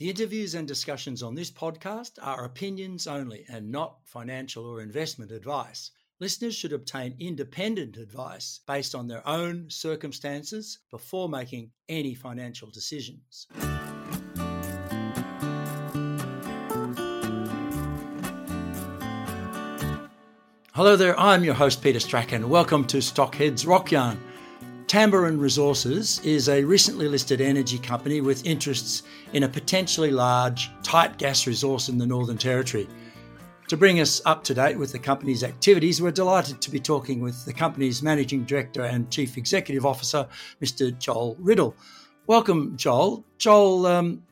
The interviews and discussions on this podcast are opinions only and not financial or investment advice. Listeners should obtain independent advice based on their own circumstances before making any financial decisions. Hello there, I'm your host Peter Strachan. Welcome to Stockhead's Rock Yarn. Tamboran Resources is a recently listed energy company with interests in a potentially large, tight gas resource in the Northern Territory. To bring us up to date with the company's activities, we're delighted to be talking with the company's Managing Director and Chief Executive Officer, Mr. Joel Riddle. Welcome, Joel. Joel, um,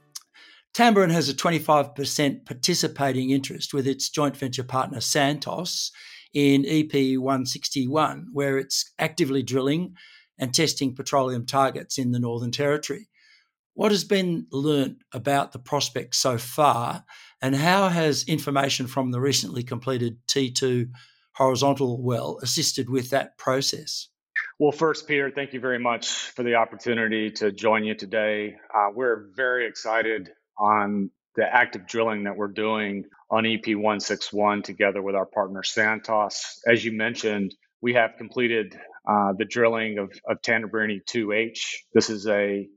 Tamboran has a 25% participating interest with its joint venture partner Santos in EP 161, where it's actively drilling and testing petroleum targets in the Northern Territory. What has been learnt about the prospect so far, and how has information from the recently completed T2 horizontal well assisted with that process? Well, first, Peter, thank you very much for the opportunity to join you today. Uh, we're very excited on the active drilling that we're doing on EP 161 together with our partner Santos. As you mentioned, we have completed uh, the drilling of, of Tanumbirini 2H. This is a,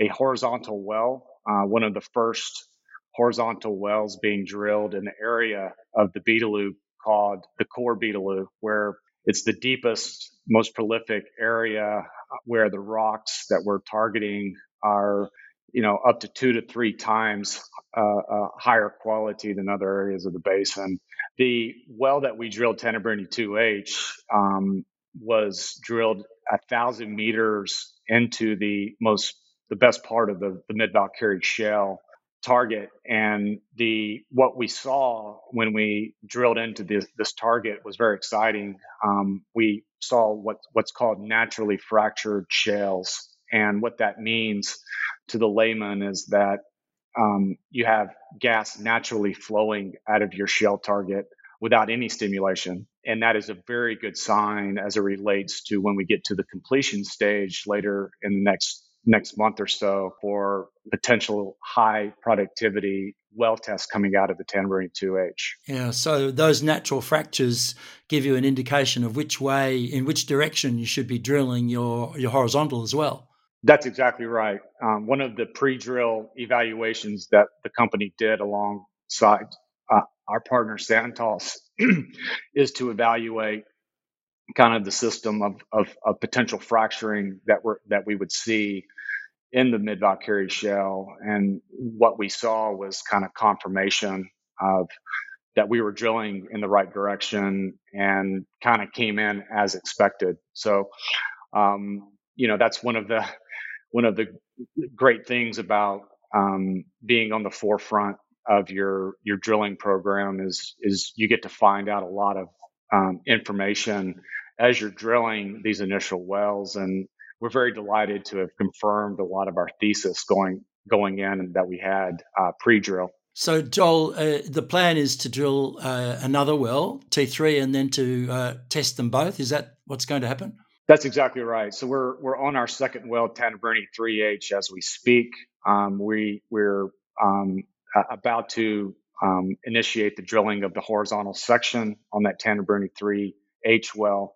a horizontal well, uh, one of the first horizontal wells being drilled in the area of the Beetaloo called the core Beetaloo, where it's the deepest, most prolific area where the rocks that we're targeting are, you know, up to two to three times uh, uh, higher quality than other areas of the basin. The well that we drilled, Tanumbirini 2H, um, was drilled a thousand meters into the most the best part of the, the mid Velkerri shale target. And the what we saw when we drilled into this this target was very exciting. Um, we saw what what's called naturally fractured shales. And what that means to the layman is that um, you have gas naturally flowing out of your shale target without any stimulation. And that is a very good sign as it relates to when we get to the completion stage later in the next next month or so for potential high productivity well tests coming out of the Tanumbirini 2H. Yeah, so those natural fractures give you an indication of which way, in which direction you should be drilling your, your horizontal as well. That's exactly right. Um, one of the pre-drill evaluations that the company did alongside our partner Santos is to evaluate kind of the system of, of, of, potential fracturing that we that we would see in the mid Velkerri shale, and what we saw was kind of confirmation of that we were drilling in the right direction and kind of came in as expected. So, um, you know, that's one of the one of the great things about um, being on the forefront of your your drilling program is is you get to find out a lot of um, information as you're drilling these initial wells, and we're very delighted to have confirmed a lot of our thesis going going in and that we had uh, pre-drill. So, Joel, uh, the plan is to drill uh, another well, T3, and then to uh, test them both. Is that what's going to happen? That's exactly right. So we're we're on our second well, Tanumbirini 3H, as we speak. Um, we we're um, about to um, initiate the drilling of the horizontal section on that Tanumbirini 3H well,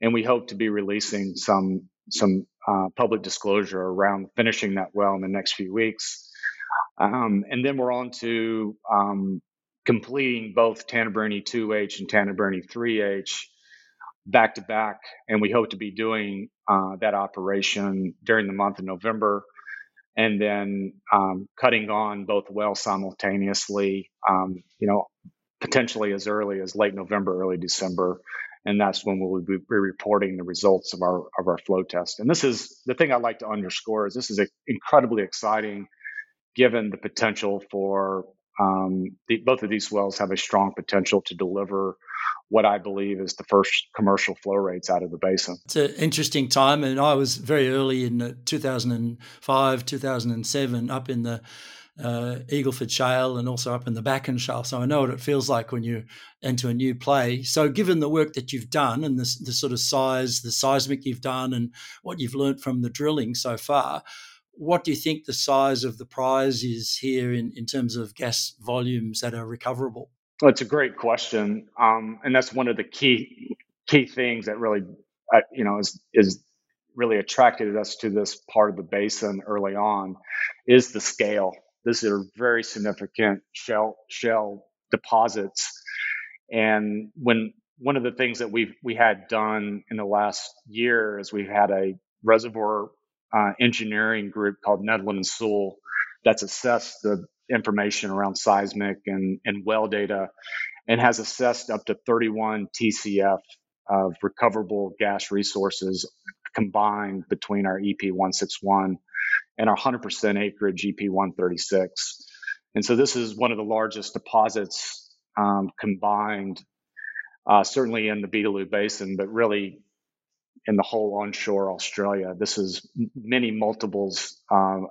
and we hope to be releasing some some uh, public disclosure around finishing that well in the next few weeks. Um, and then we're on to um, completing both Tanumbirini 2H and Tanumbirini 3H back to back, and we hope to be doing uh, that operation during the month of November and then um, cutting on both wells simultaneously, um, you know, potentially as early as late November, early December. And that's when we'll be reporting the results of our of our flow test. And this is the thing I'd like to underscore is this is incredibly exciting, given the potential for um, the, both of these wells have a strong potential to deliver what I believe is the first commercial flow rates out of the basin. It's an interesting time, and I was very early in 2005, 2007, up in the uh, Eagleford Shale and also up in the Bakken Shale. So I know what it feels like when you enter a new play. So, given the work that you've done and the, the sort of size, the seismic you've done, and what you've learned from the drilling so far, what do you think the size of the prize is here in, in terms of gas volumes that are recoverable? It's a great question, um, and that's one of the key key things that really, uh, you know, is is really attracted us to this part of the basin early on, is the scale. These are very significant shale shale deposits, and when one of the things that we've we had done in the last year is we've had a reservoir uh, engineering group called Netherland and Sewell that's assessed the information around seismic and, and well data and has assessed up to 31 TCF of recoverable gas resources combined between our EP 161 and our 100% acreage EP 136. And so this is one of the largest deposits um, combined, uh, certainly in the Beetaloo Basin, but really in the whole onshore Australia. This is many multiples um,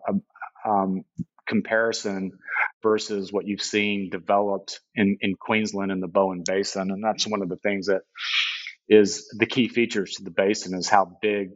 um, comparison versus what you've seen developed in, in Queensland and the Bowen Basin. And that's one of the things that is the key features to the basin is how big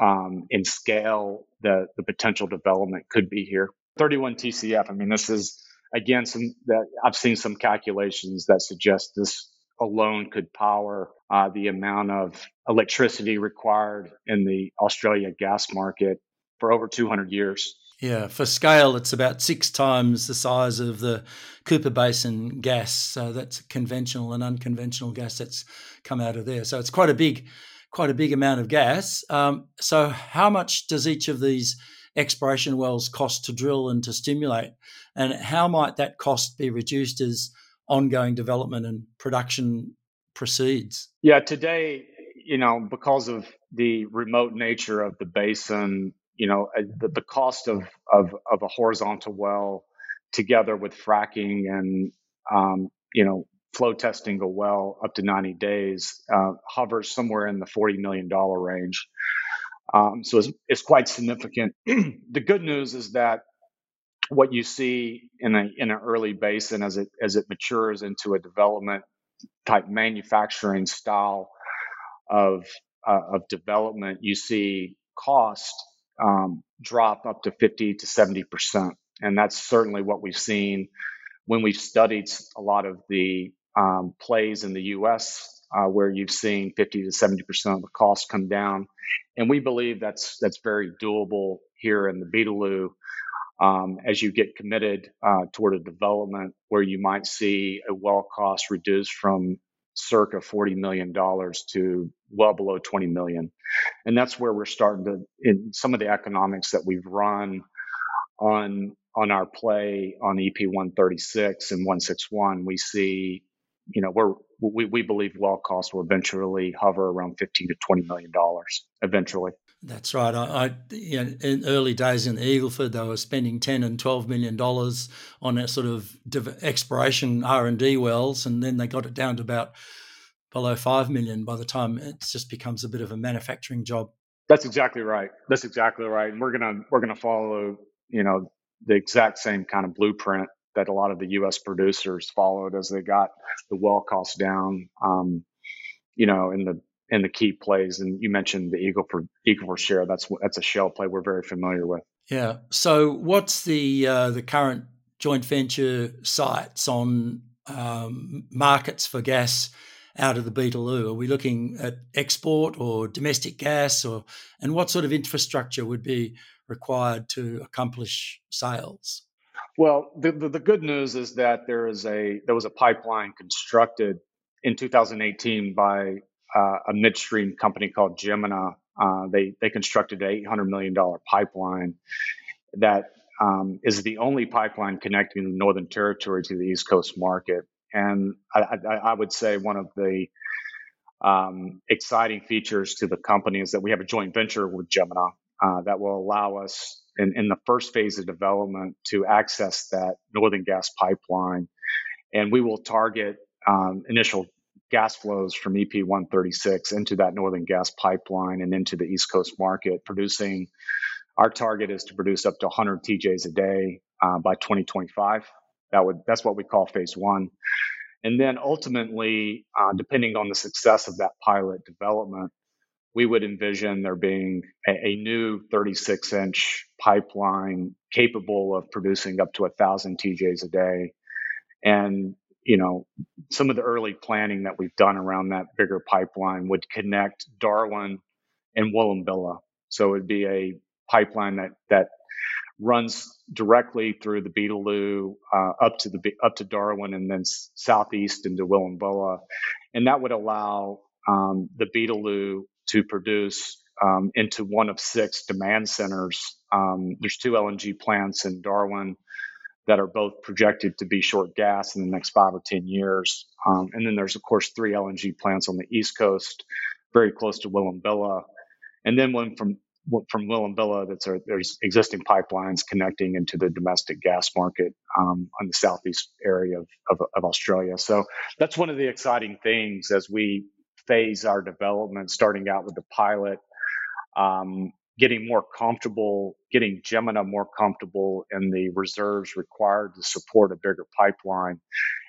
um, in scale the, the potential development could be here. 31 TCF. I mean, this is again some that I've seen some calculations that suggest this alone could power uh, the amount of electricity required in the Australia gas market for over 200 years. Yeah, for scale, it's about six times the size of the Cooper Basin gas. So that's conventional and unconventional gas that's come out of there. So it's quite a big, quite a big amount of gas. Um, so how much does each of these exploration wells cost to drill and to stimulate, and how might that cost be reduced as ongoing development and production proceeds? Yeah, today, you know, because of the remote nature of the basin, you know, uh, the, the cost of, of, of a horizontal well together with fracking and, um, you know, flow testing a well up to 90 days uh, hovers somewhere in the $40 million range. Um, so it's, it's, quite significant. the good news is that what you see in a in an early basin as it as it matures into a development type manufacturing style of uh, of development, you see cost um, drop up to 50 to 70 percent, and that's certainly what we've seen when we've studied a lot of the um, plays in the U.S. Uh, where you've seen 50 to 70 percent of the cost come down, and we believe that's that's very doable here in the Beetaloo um, as you get committed uh, toward a development where you might see a well cost reduced from circa $40 million to well below 20 million. And that's where we're starting to, in some of the economics that we've run on, on our play on EP 136 and 161, we see, you know, we're, we, we believe well costs will eventually hover around 15 to 20 million dollars eventually. That's right. I, I you know, in early days in Eagleford, they were spending ten and twelve million dollars on a sort of exploration R and D wells, and then they got it down to about below five million by the time it just becomes a bit of a manufacturing job. That's exactly right. That's exactly right. And we're gonna we're gonna follow you know the exact same kind of blueprint that a lot of the U.S. producers followed as they got the well costs down. Um, you know, in the in the key plays. And you mentioned the Eagle for Eagle for Share. That's that's a shale play we're very familiar with. Yeah. So what's the uh, the current joint venture sites on um, markets for gas out of the Beetaloo? Are we looking at export or domestic gas, or and what sort of infrastructure would be required to accomplish sales? Well, the, the, the good news is that there is a there was a pipeline constructed in 2018 by uh, a midstream company called Jemena. Uh, they they constructed an 800 million dollar pipeline that um, is the only pipeline connecting the Northern Territory to the East Coast market. And I, I, I would say one of the um, exciting features to the company is that we have a joint venture with Jemena uh, that will allow us in, in the first phase of development to access that northern gas pipeline. And we will target um, initial gas flows from EP 136 into that northern gas pipeline and into the East Coast market, producing. Our target is to produce up to 100 TJs a day uh, by 2025. That would that's what we call phase one, and then ultimately, uh, depending on the success of that pilot development, we would envision there being a, a new 36 inch pipeline capable of producing up to a thousand TJs a day. And, you know, some of the early planning that we've done around that bigger pipeline would connect Darwin and Wallumbilla. So it would be a pipeline that, that runs directly through the Beetaloo uh, up to the up to Darwin and then southeast into Wallumbilla, and that would allow um, the Beetaloo to produce um, into one of six demand centers. Um, there's two LNG plants in Darwin that are both projected to be short gas in the next five or 10 years. Um, and then there's, of course, three LNG plants on the East Coast, very close to Wallumbilla. And then one from from Wallumbilla, that's a, there's existing pipelines connecting into the domestic gas market um, on the southeast area of, of, of Australia. So that's one of the exciting things as we phase our development, starting out with the pilot, um, getting more comfortable, getting Jemena more comfortable in the reserves required to support a bigger pipeline.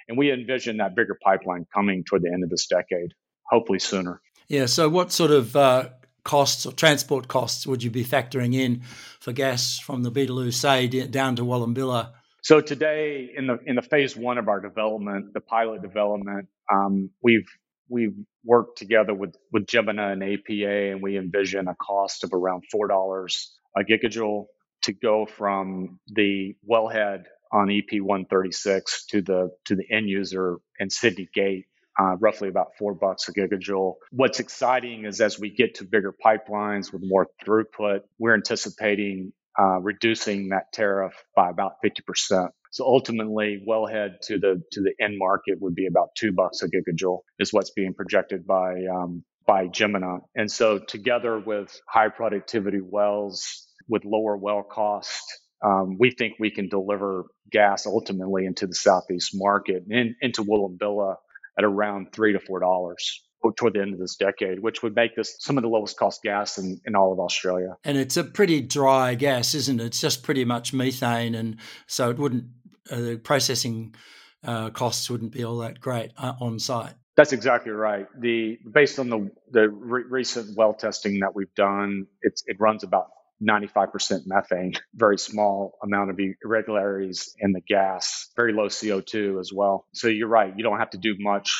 And we envision that bigger pipeline coming toward the end of this decade, hopefully sooner. Yeah. So, what sort of uh, costs or transport costs would you be factoring in for gas from the Beetaloo, say, down to Wallumbilla? So today, in the in the phase one of our development, the pilot development, um, we've we've worked together with with Jemena and APA, and we envision a cost of around four dollars a gigajoule to go from the wellhead on EP 136 to the to the end user in Sydney Gate, uh, roughly about four bucks a gigajoule. What's exciting is as we get to bigger pipelines with more throughput, we're anticipating uh, reducing that tariff by about 50%. So ultimately, wellhead to the to the end market would be about two bucks a gigajoule, is what's being projected by um, by Jemena. And so, together with high productivity wells with lower well cost, um, we think we can deliver gas ultimately into the southeast market and into Wallumbilla at around three to four dollars toward the end of this decade, which would make this some of the lowest cost gas in, in all of Australia. And it's a pretty dry gas, isn't it? It's just pretty much methane, and so it wouldn't uh, the processing uh, costs wouldn't be all that great uh, on site. That's exactly right. The based on the the re- recent well testing that we've done, it's it runs about 95% methane, very small amount of irregularities in the gas, very low CO2 as well. So you're right, you don't have to do much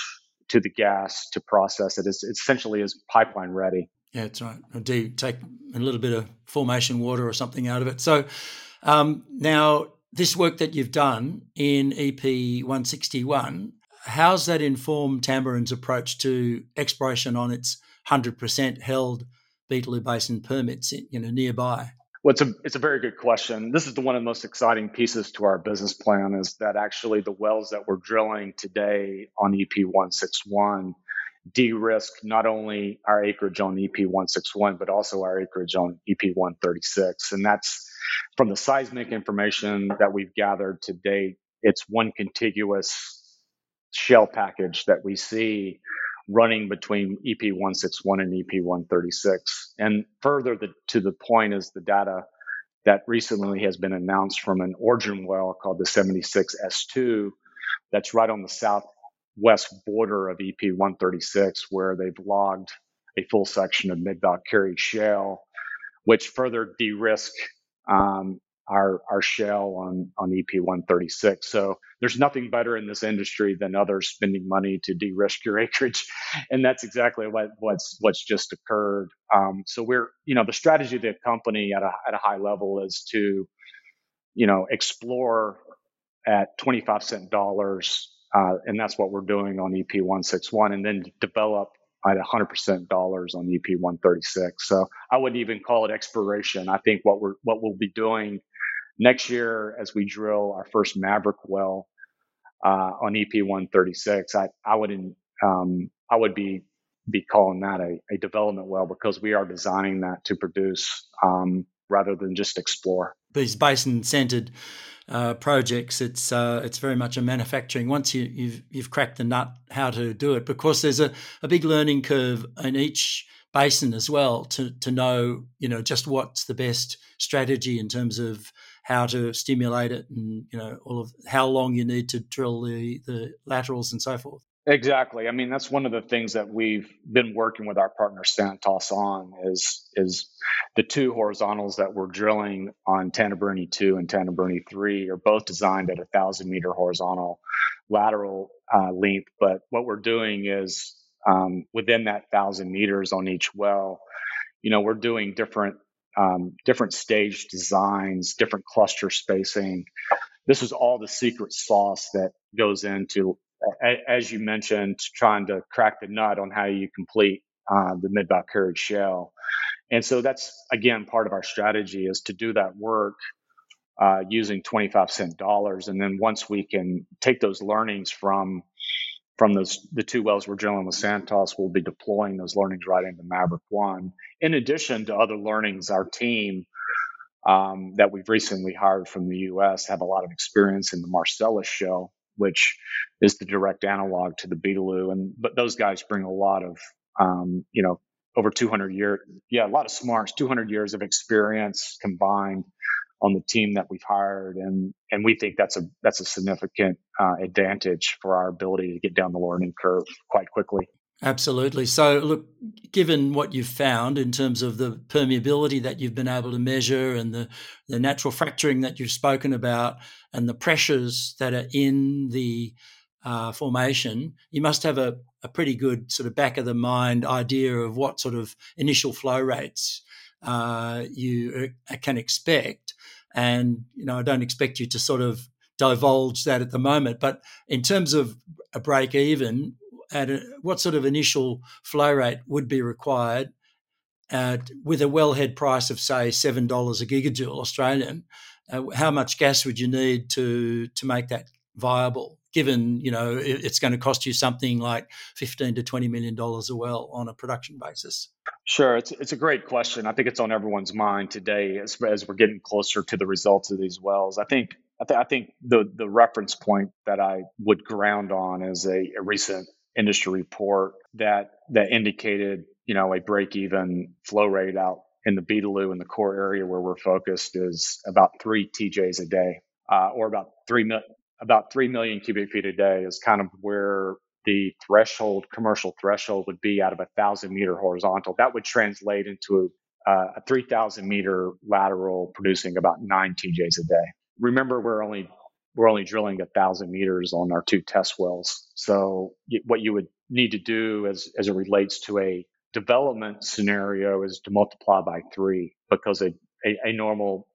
to the gas to process it. It's, it essentially is pipeline ready. Yeah, that's right. Do take a little bit of formation water or something out of it. So um, now this work that you've done in EP 161, how's that informed Tamboran's approach to exploration on its 100% held Beetaloo Basin permits you know, nearby? Well, it's a, it's a very good question. This is the one of the most exciting pieces to our business plan is that actually the wells that we're drilling today on EP 161 de-risk not only our acreage on EP 161, but also our acreage on EP 136. And that's from the seismic information that we've gathered to date. It's one contiguous shale package that we see running between EP 161 and EP 136. And further the, to the point is the data that recently has been announced from an origin well called the 76S2 that's right on the southwest border of EP 136, where they've logged a full section of mid Velkerri shale, which further de risk um, our our shale on on EP 136. So there's nothing better in this industry than others spending money to de-risk your acreage, and that's exactly what what's what's just occurred. Um, so we're you know the strategy of the company at a at a high level is to you know explore at 25 cent dollars, uh, and that's what we're doing on EP 161, and then develop at 100% dollars on EP 136. So I wouldn't even call it exploration. I think what we're what we'll be doing next year as we drill our first Maverick well uh, on EP 136, I I wouldn't um, I would be be calling that a, a development well because we are designing that to produce um, rather than just explore. These basin centered uh, projects, it's uh, it's very much a manufacturing. Once you, you've you've cracked the nut how to do it, because there's a, a big learning curve in each basin as well to to know you know just what's the best strategy in terms of how to stimulate it and you know all of how long you need to drill the the laterals and so forth. Exactly. I mean, that's one of the things that we've been working with our partner Santos on is is the two horizontals that we're drilling on Tanumbirini two and Tanumbirini three are both designed at a thousand meter horizontal lateral uh, length. But what we're doing is um, within that thousand meters on each well, you know, we're doing different um, different stage designs, different cluster spacing. This is all the secret sauce that goes into as you mentioned, trying to crack the nut on how you complete uh, the mid Velkerri shale. And so that's again part of our strategy is to do that work uh, using 25 cent dollars, and then once we can take those learnings from from those the two wells we're drilling with Santos, we'll be deploying those learnings right into Maverick One. In addition to other learnings, our team um, that we've recently hired from the U.S. have a lot of experience in the Marcellus shale, which is the direct analog to the Beetaloo. And but those guys bring a lot of um, you know over 200 years, yeah, a lot of smarts, 200 years of experience combined on the team that we've hired, and and we think that's a that's a significant uh, advantage for our ability to get down the learning curve quite quickly. Absolutely. So, look, given what you've found in terms of the permeability that you've been able to measure and the, the natural fracturing that you've spoken about and the pressures that are in the uh, formation, you must have a, a pretty good sort of back of the mind idea of what sort of initial flow rates uh, you uh, can expect. And, you know, I don't expect you to sort of divulge that at the moment, but in terms of a break even, at a, what sort of initial flow rate would be required with a wellhead price of say seven dollars a gigajoule Australian? Uh, how much gas would you need to to make that viable? Given you know it, it's going to cost you something like fifteen to twenty million dollars a well on a production basis. Sure, it's it's a great question. I think it's on everyone's mind today as as we're getting closer to the results of these wells. I think I, th- I think the the reference point that I would ground on is a, a recent industry report that that indicated you know a break even flow rate out in the Beetaloo in the core area where we're focused is about three TJs a day, uh, or about three about three million cubic feet a day is kind of where the threshold commercial threshold would be out of a thousand meter horizontal. That would translate into uh, a 3,000 meter lateral producing about nine TJs a day. Remember, we're only we're only drilling a thousand meters on our two test wells. So what you would need to do as, as it relates to a development scenario is to multiply by three because a, a, a normal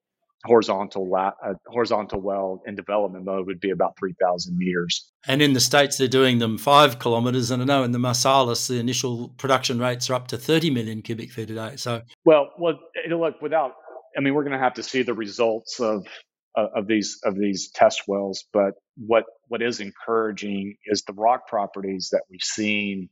horizontal la- a horizontal well in development mode would be about 3000 meters and in the states they're doing them five kilometers and i know in the marcellus the initial production rates are up to 30 million cubic feet a day so well well look without i mean we're going to have to see the results of uh, of these of these test wells. But what what is encouraging is the rock properties that we've seen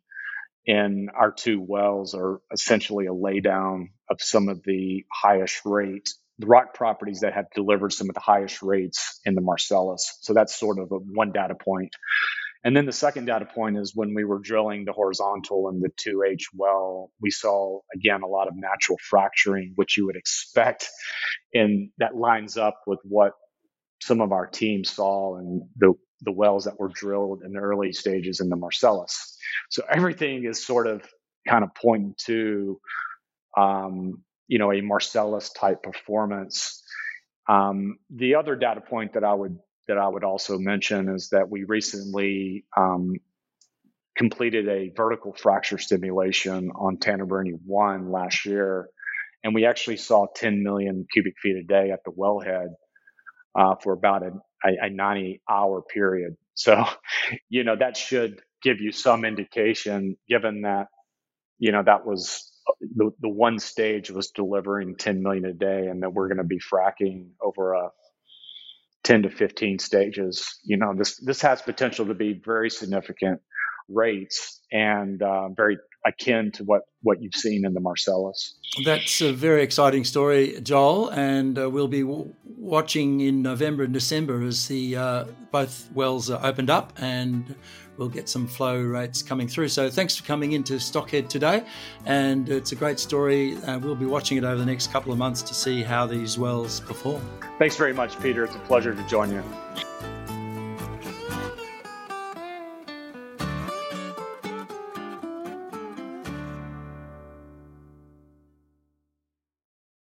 in our two wells are essentially a laydown of some of the highest rate the rock properties that have delivered some of the highest rates in the Marcellus. So that's sort of a one data point. And then the second data point is when we were drilling the horizontal and the 2H well, we saw again a lot of natural fracturing, which you would expect. And that lines up with what some of our team saw and the, the wells that were drilled in the early stages in the Marcellus. So everything is sort of kind of pointing to, um, you know, a Marcellus type performance. Um, the other data point that I would that I would also mention is that we recently um, completed a vertical fracture stimulation on Tanumbirini 1 last year, and we actually saw 10 million cubic feet a day at the wellhead uh, for about a, a 90 hour period. So, you know, that should give you some indication, given that, you know, that was the, the one stage was delivering 10 million a day and that we're going to be fracking over a 10 to 15 stages. You know, this this has potential to be very significant rates and uh, very akin to what what you've seen in the Marcellus. That's a very exciting story, Joel, and uh, we'll be w- watching in November and December as the uh, both wells are opened up and we'll get some flow rates coming through. So thanks for coming into Stockhead today, and it's a great story. Uh, we'll be watching it over the next couple of months to see how these wells perform. Thanks very much, Peter. It's a pleasure to join you.